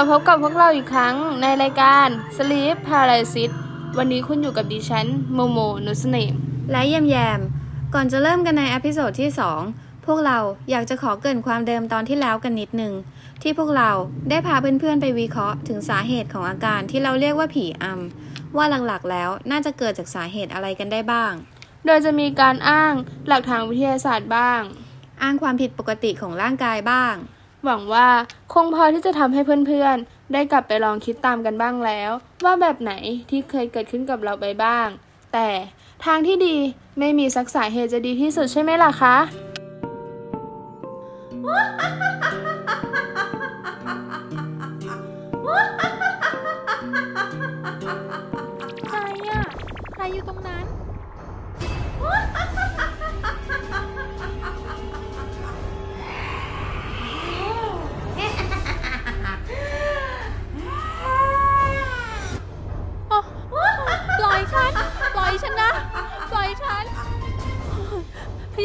วัสดีค่ะกลับมาพบกับพวกเราอีกครั้งในรายการ Sleep Paralysis วันนี้คุณอยู่กับดิฉันโมโมนุสเนมและแยมแยม ก่อนจะเริ่มกันใน episode ที่ 2 พวกเราอยากจะขอเกริ่นความเดิมตอนที่แล้วกันนิดนึงที่พวกเราได้พาเพื่อนๆไปวิเคราะห์ถึงสาเหตุของอาการที่เราเรียกว่าผีอำว่าหลักๆแล้วน่าจะเกิดจากสาเหตุอะไรกันได้บ้าง โดยจะมีการอ้างหลักทางวิทยาศาสตร์บ้าง อ้างความผิดปกติของร่างกายบ้าง หวังว่าคงพอที่จะทำให้เพื่อนๆ ได้กลับไปลองคิดตามกันบ้างแล้ว ว่าแบบไหนที่เคยเกิดขึ้นกับเราไปบ้าง แต่ทางที่ดีไม่มีสักสาเหตุจะดีที่สุดใช่ไหมล่ะคะ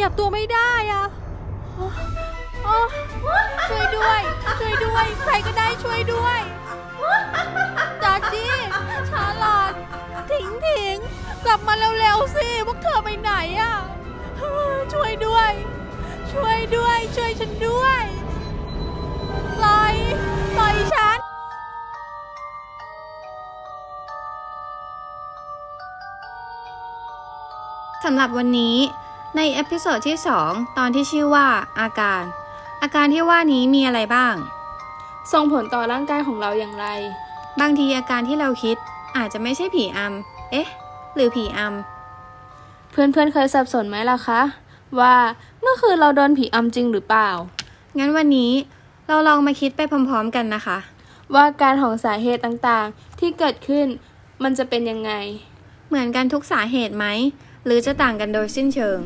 ยับตัวไม่ได้อะช่วยด้วย ช่วยด้วย ใครก็ได้ช่วยด้วยจอร์จี้ชาลอตถิงถิงกลับมาเร็วๆสิพวกเธอไปไหนอะช่วยด้วย ช่วยด้วย ช่วยฉันด้วยปล่อยปล่อยฉันสำหรับวันนี้ ใน episode ที่ 2 ตอนที่ชื่อว่าอาการ อาการที่ว่านี้มีอะไรบ้าง ส่งผลต่อร่างกายของเราอย่างไร บางทีอาการที่เราคิดอาจจะไม่ใช่ผีอำเอ๊ะ หรือผีอำเพื่อนๆเคยสับสนไหมล่ะคะ ว่าเมื่อคืนเราโดนผีอำจริงหรือเปล่า งั้นวันนี้เราลองมาคิดไปพร้อมๆกันนะคะ ว่าอาการของสาเหตุต่างๆที่เกิดขึ้นมันจะเป็นยังไง เหมือนกันทุกสาเหตุไหม หรือจะต่างกันโดยสิ้นเชิง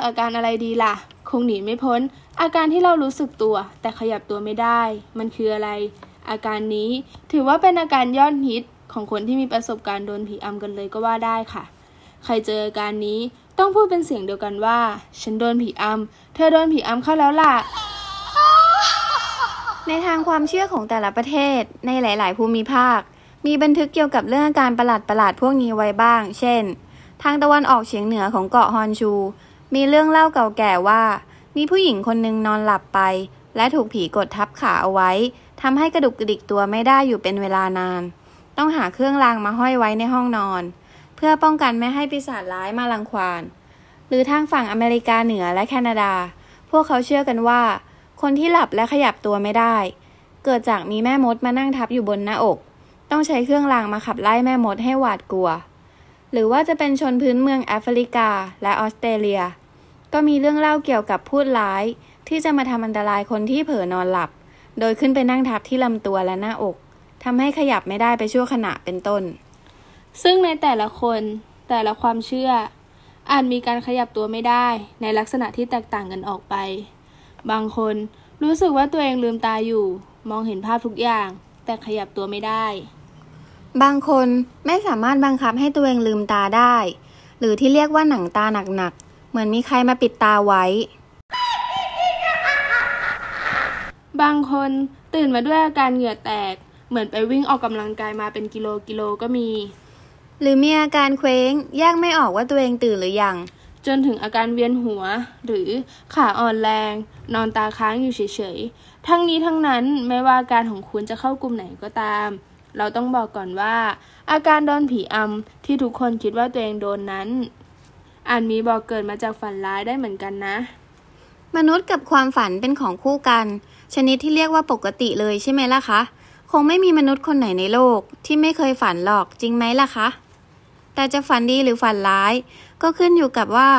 จากอาการอะไรดีล่ะ คงหนีไม่พ้น อาการที่เรารู้สึกตัว แต่ขยับตัวไม่ได้ มันคืออะไร อาการนี้ถือว่าเป็นอาการยอดฮิตของคนที่มีประสบการณ์โดนผีอำกันเลยก็ว่าได้ค่ะ ใครเจออาการนี้ต้องพูดเป็นเสียงเดียวกันว่า ฉันโดนผีอำเธอโดนผีอำเข้าแล้วล่ะในทางความเชื่อของแต่ละประเทศในหลาย ๆ ภูมิภาค มีบันทึกเกี่ยวกับเรื่องอาการประหลาดประหลาดพวกนี้ไว้บ้าง เช่น ทางตะวันออกเฉียงเหนือของเกาะฮอนชู มีเรื่องเล่าเก่าแก่ว่า มีผู้หญิงคนหนึ่งนอนหลับไป และถูกผีกดทับขาเอาไว้ทำให้กระดุกกระดิกตัวไม่ได้อยู่เป็นเวลานาน ต้องหาเครื่องรางมาห้อยไว้ในห้องนอน เพื่อป้องกันไม่ให้ปีศาจร้ายมารังควานหรือทางฝั่งอเมริกาเหนือและแคนาดา พวกเขาเชื่อกันว่า คนที่หลับและขยับตัวไม่ได้ เกิดจากมีแม่มดมานั่งทับอยู่บนหน้าอก ต้องใช้เครื่องรางมาขับไล่แม่มดให้หวาดกลัว หรือว่าจะเป็นชนพื้นเมืองแอฟริกาและออสเตรเลีย ก็มีเรื่องเล่าเกี่ยวกับพูดร้าย ที่จะมาทำอันตรายคนที่เผลอนอนหลับ โดยขึ้นไปนั่งทับที่ลำตัวและหน้าอกทำให้ขยับไม่ได้ไปชั่วขณะเป็นต้น ซึ่งในแต่ละคนแต่ละความเชื่อ อาจมีการขยับตัวไม่ได้ในลักษณะที่แตกต่างกันออกไป บางคนรู้สึกว่าตัวเองลืมตาอยู่ มองเห็นภาพทุกอย่าง แต่ขยับตัวไม่ได้ บางคนไม่สามารถบังคับให้ตัวเองลืมตาได้ หรือที่เรียกว่าหนังตาหนักๆ เหมือนมีใครมาปิดตาไว้ บางคนตื่นมาด้วยอาการเหงื่อแตก เหมือนไปวิ่งออกกำลังกายมาเป็นกิโลกิโลก็มี หรือมีอาการเคว้งแยกไม่ออกว่าตัวเองตื่นหรือยัง จนถึงอาการเวียนหัว หรือขาอ่อนแรง นอนตาค้างอยู่เฉยๆ ทั้งนี้ทั้งนั้นไม่ว่าอาการของคุณจะเข้ากลุ่มไหนก็ตามเราต้องบอกก่อนว่า อาการโดนผีอำที่ทุกคนคิดว่าตัวเองโดนนั้น อาจมีบอกเกิดมาจากฝันร้ายได้เหมือนกันนะ มนุษย์กับความฝันเป็นของคู่กัน ชนิดที่เรียกว่าปกติเลยใช่ไหมล่ะคะ คงไม่มีมนุษย์คนไหนในโลก ที่ไม่เคยฝันหรอกจริงไหมล่ะคะ แต่จะฝันดีหรือฝันร้าย ก็ขึ้นอยู่กับว่า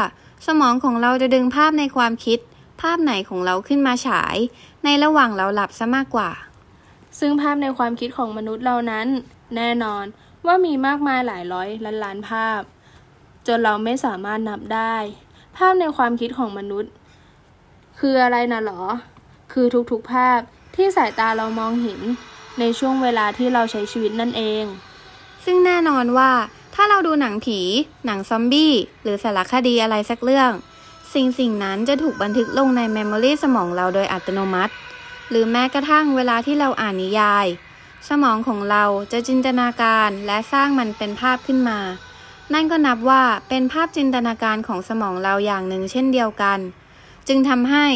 สมองของเราจะดึงภาพในความคิด ภาพไหนของเราขึ้นมาฉาย ในระหว่างเราหลับซะมากกว่า ซึ่งภาพในความคิดของมนุษย์เรานั้น แน่นอนว่ามีมากมายหลายร้อยล้านล้านภาพ จนเราไม่สามารถนับได้ ภาพในความคิดของมนุษย์ คืออะไรนะหรอ คือทุกๆภาพที่สายตาเรามองเห็นในช่วงเวลาที่เราใช้ชีวิตนั่นเอง ซึ่งแน่นอนว่าถ้าเราดูหนังผี หนังซอมบี้ หรือสารคดีอะไรสักเรื่อง สิ่งสิ่งนั้นจะถูกบันทึกลงใน memory สมองเราโดยอัตโนมัติ หรือแม้กระทั่งเวลาที่เราอ่านนิยาย สมองของเราจะจินตนาการและสร้างมันเป็นภาพขึ้นมา นั่นก็นับว่าเป็นภาพจินตนาการของสมองเราอย่างหนึ่งเช่นเดียวกัน จึงทำให้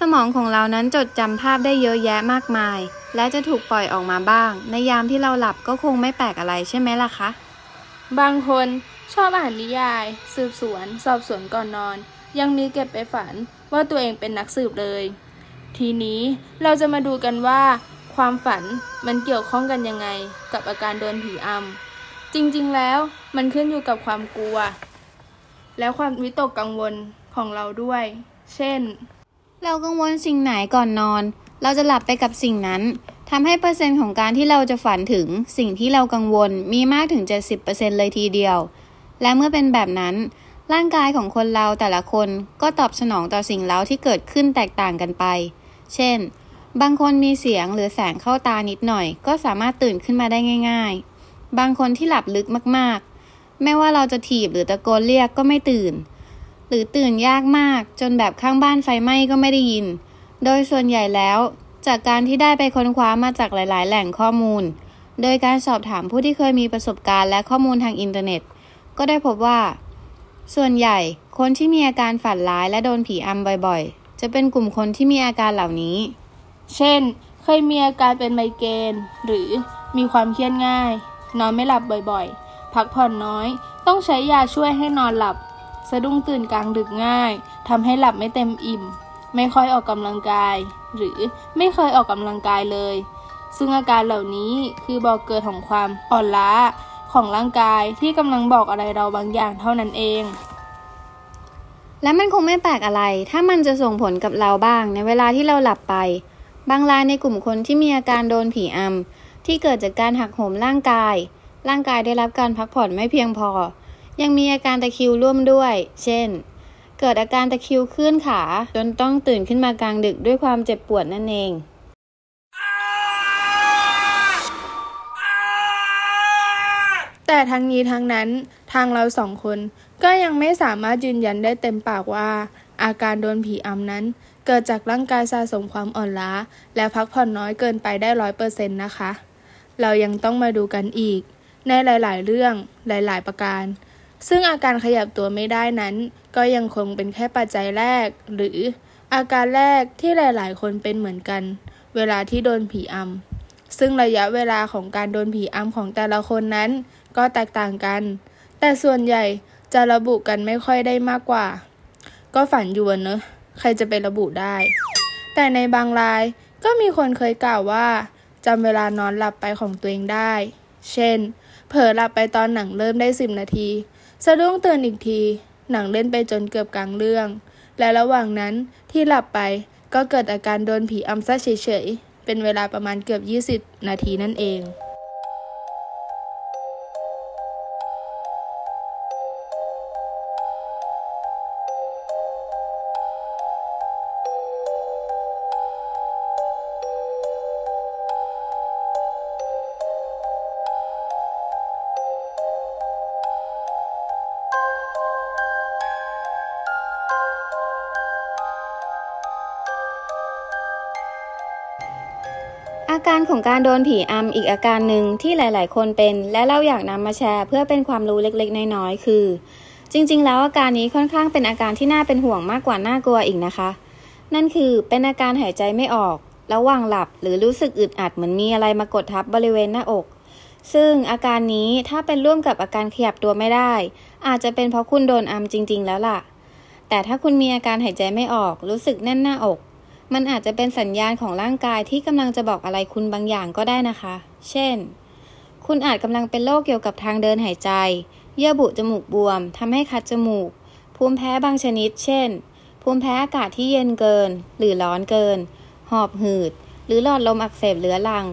สมองของเรานั้นจดจำภาพได้เยอะแยะมากมาย และจะถูกปล่อยออกมาบ้าง ในยามที่เราหลับก็คงไม่แปลกอะไรใช่ไหมล่ะคะ บางคนชอบอ่านนิยาย สืบสวน สอบสวนก่อนนอน ยังมีเก็บไปฝันว่าตัวเองเป็นนักสืบเลย ทีนี้เราจะมาดูกันว่า ความฝันมันเกี่ยวข้องกันยังไง กับอาการโดนผีอำ จริงๆแล้วมันขึ้นอยู่กับความกลัว และความวิตกกังวลของเราด้วย เช่น เรากังวลสิ่งไหนก่อนนอน เราจะหลับไปกับสิ่งนั้นทำให้เปอร์เซ็นต์ของการที่เราจะฝันถึงสิ่งที่เรากังวลมีมากถึง 70%เลยทีเดียว และเมื่อเป็นแบบนั้น ร่างกายของคนเราแต่ละคนก็ตอบสนองต่อสิ่งเล้าที่เกิดขึ้นแตกต่างกันไป เช่น บางคนมีเสียงหรือแสงเข้าตานิดหน่อย ก็สามารถตื่นขึ้นมาได้ง่าย ๆ บางคนที่หลับลึกมากๆ ไม่ว่าเราจะถีบหรือตะโกนเรียกก็ไม่ตื่น หรือตื่นยากมากจนแบบข้างบ้านไฟไหม้ก็ไม่ได้ยิน โดยส่วนใหญ่แล้ว จากการที่ได้ไปค้นคว้ามาจากหลาย ๆ แหล่งข้อมูล โดยการสอบถามผู้ที่เคยมีประสบการณ์และข้อมูลทางอินเทอร์เน็ต ก็ได้พบว่า ส่วนใหญ่คนที่มีอาการฝันร้ายและโดนผีอำบ่อยๆ จะเป็นกลุ่มคนที่มีอาการเหล่านี้ เช่น เคยมีอาการเป็นไมเกรนหรือมีความเครียดง่าย นอนไม่หลับบ่อยๆ พักผ่อนน้อย ต้องใช้ยาช่วยให้นอนหลับ สะดุ้งตื่นกลางดึกง่ายทำให้หลับไม่เต็มอิ่ม ไม่ค่อยออกกำลังกาย หรือไม่เคยออกกำลังกายเลย ซึ่งอาการเหล่านี้คือบอกเกิดของความอ่อนล้าของร่างกายที่กำลังบอกอะไรเราบางอย่างเท่านั้นเอง และมันคงไม่แปลกอะไร ถ้ามันจะส่งผลกับเราบ้างในเวลาที่เราหลับไป บางรายในกลุ่มคนที่มีอาการโดนผีอำ ที่เกิดจากการหักโหมร่างกาย ร่างกายได้รับการพักผ่อนไม่เพียงพอ ยังมีอาการตะคริวร่วมด้วย เช่น เกิดอาการตะคริวขึ้นขา จนต้องตื่นขึ้นมากลางดึกด้วยความเจ็บปวดนั่นเองแต่ทั้งนี้ทั้งนั้นทางเราสองคนก็ยังไม่สามารถยืนยันได้เต็มปากว่า อาการโดนผีอำนั้น เกิดจากร่างกายสะสมความอ่อนล้า และพักผ่อนน้อยเกินไปได้ร้อยเปอร์เซ็นต์นะคะ เรายังต้องมาดูกันอีก ในหลายๆ เรื่องหลายๆ ประการ ซึ่งอาการขยับตัวไม่ได้นั้น ก็ยังคงเป็นแค่ปัจจัยแรก หรืออาการแรกที่หลาย ๆ คนเป็นเหมือนกัน เวลาที่โดนผีอำซึ่งระยะเวลาของการโดนผีอำของแต่ละคนนั้น ก็แตกต่างกัน แต่ส่วนใหญ่จะระบุกันไม่ค่อยได้มากกว่า ก็ฝันอยู่อะเนอะใครจะไประบุได้ แต่ในบางรายก็มีคนเคยกล่าวว่า จำเวลานอนหลับไปของตัวเองได้ เช่น เผลอหลับไปตอนหนังเริ่มได้สิบนาที สะดุ้งตื่นอีกที หนังเล่นไปจนเกือบกลางเรื่อง และระหว่างนั้นที่หลับไปก็เกิดอาการโดนผีอำซะเฉยๆ เป็นเวลาประมาณเกือบ 20 นาทีนั่นเอง การของการโดนผีอำอีกอาการหนึ่งที่หลาย ๆ คนเป็น และเราอยากนำมาแชร์ เพื่อเป็นความรู้เล็ก ๆ น้อยๆคือ จริง ๆ แล้วอาการนี้ค่อนข้างเป็นอาการที่น่าเป็นห่วงมากกว่าน่ากลัวอีกนะคะ นั่นคือเป็นอาการหายใจไม่ออก ระหว่างหลับหรือรู้สึกอึดอัดเหมือนมีอะไรมากดทับบริเวณหน้าอก ซึ่งอาการนี้ถ้าเป็นร่วมกับอาการขยับตัวไม่ได้ อาจจะเป็นเพราะคุณโดนอัมจริง ๆ แล้วล่ะ แต่ถ้าคุณมีอาการหายใจไม่ออก รู้สึกแน่นหน้าอก มันอาจจะเป็นสัญญาณของร่างกายที่กำลังจะบอกอะไรคุณบางอย่างก็ได้นะคะ เช่น คุณอาจกำลังเป็นโรคเกี่ยวกับทางเดินหายใจ เยื่อบุจมูกบวมทำให้คัดจมูก ภูมิแพ้บางชนิด เช่น ภูมิแพ้อากาศที่เย็นเกิน หรือร้อนเกิน หอบหืด หรือหลอดลมอักเสบเรื้อรัง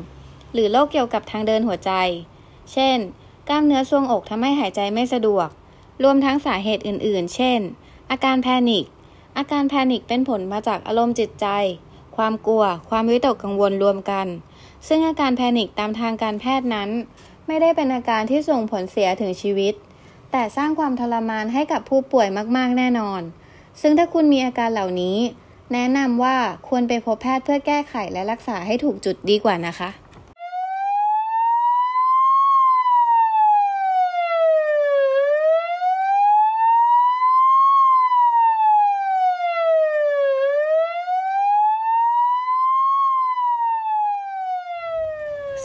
หรือโรคเกี่ยวกับทางเดินหัวใจ เช่น กล้ามเนื้อทรวงอกทำให้หายใจไม่สะดวก รวมทั้งสาเหตุอื่น ๆ เช่น อาการแพนิค อาการแพนิคเป็นผลมาจากอารมณ์จิตใจ ความกลัว ความวิตกกังวลรวมกัน ซึ่งอาการแพนิคตามทางการแพทย์นั้น ไม่ได้เป็นอาการที่ส่งผลเสียถึงชีวิต แต่สร้างความทรมานให้กับผู้ป่วยมาก ๆ แน่นอน ซึ่งถ้าคุณมีอาการเหล่านี้ แนะนำว่าควรไปพบแพทย์เพื่อแก้ไขและรักษาให้ถูกจุดดีกว่านะคะ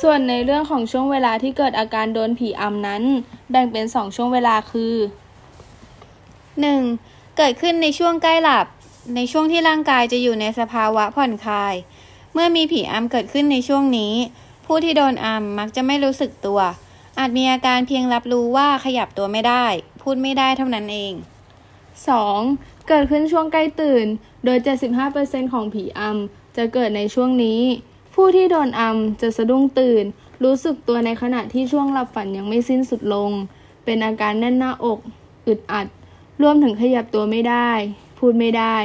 ส่วนในเรื่องของช่วงเวลาที่เกิดอาการโดนผีอำนั้น แบ่งเป็น 2 ช่วงเวลาคือ 1. เกิดขึ้นในช่วงใกล้หลับ ในช่วงที่ร่างกายจะอยู่ในสภาวะผ่อนคลาย เมื่อมีผีอำเกิดขึ้นในช่วงนี้ ผู้ที่โดนอำมักจะไม่รู้สึกตัว อาจมีอาการเพียงรับรู้ว่าขยับตัวไม่ได้ พูดไม่ได้เท่านั้นเอง 2. เกิดขึ้นช่วงใกล้ตื่น โดย 75%ของผีอำจะเกิดในช่วงนี้ ผู้ที่โดนอำจะสะดุ้งตื่น รู้สึกตัวในขณะที่ช่วงหลับฝันยังไม่สิ้นสุดลง เป็นอาการแน่นหน้าอก อึดอัด รวมถึงขยับตัวไม่ได้ พูดไม่ได้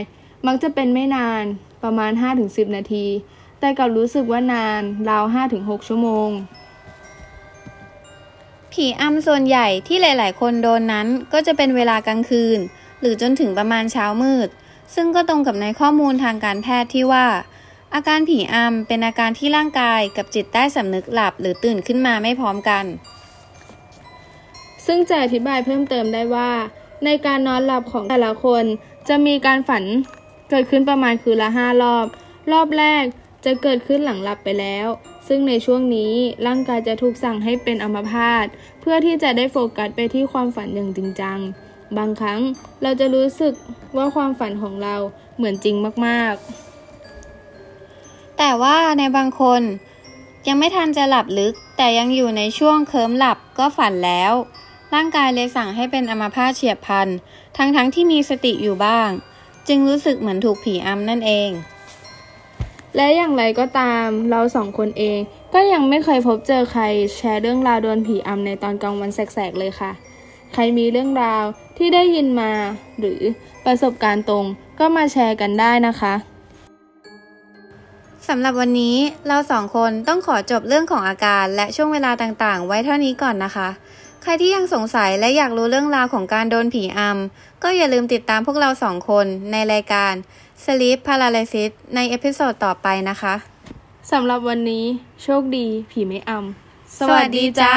มักจะเป็นไม่นานประมาณ 5-10 นาที แต่กลับรู้สึกว่านานราว 5-6 ชั่วโมง ผีอำส่วนใหญ่ที่หลาย ๆ คนโดนนั้นก็จะเป็นเวลากลางคืน หรือจนถึงประมาณเช้ามืด ซึ่งก็ตรงกับในข้อมูลทางการแพทย์ที่ว่า อาการผีอำเป็นอาการที่ร่างกายกับจิตใต้สำนึกหลับหรือตื่นขึ้นมาไม่พร้อมกัน ซึ่งจะอธิบายเพิ่มเติมได้ว่า ในการนอนหลับของแต่ละคน จะมีการฝันเกิดขึ้นประมาณคืนละห้ารอบ รอบแรกจะเกิดขึ้นหลังหลับไปแล้ว ซึ่งในช่วงนี้ร่างกายจะถูกสั่งให้เป็นอัมพาตเพื่อที่จะได้โฟกัสไปที่ความฝันอย่างจริงจัง บางครั้งเราจะรู้สึกว่าความฝันของเราเหมือนจริงมากๆ แต่ว่าในบางคน ยังไม่ทันจะหลับลึก แต่ยังอยู่ในช่วงเคิมหลับก็ฝันแล้ว ร่างกายเลยสั่งให้เป็นอัมพาตเฉียบพลัน ทั้งๆทที่มีสติอยู่บ้าง จึงรู้สึกเหมือนถูกผีอำนั่นเอง และอย่างไรก็ตามเราสองคนเองก็ยังไม่เคยพบเจอใครแชร์เรื่องราวโดนผีอำในตอนกลางวันแสกๆเลยค่ะ ใครมีเรื่องราวที่ได้ยินมา หรือประสบการณ์ตรงก็มาแชร์กันได้นะคะ สำหรับวันนี้เราสองคนต้องขอจบเรื่องของอาการและช่วงเวลาต่างๆ ไว้เท่านี้ก่อนนะคะ ใครที่ยังสงสัยและอยากรู้เรื่องราวของการโดนผีอำก็อย่าลืมติดตามพวกเราสองคนในรายการ Sleep Paralysis ในเอพิโซดต่อไปนะคะสำหรับวันนี้โชคดีผีไม่อำสวัสดีจ้า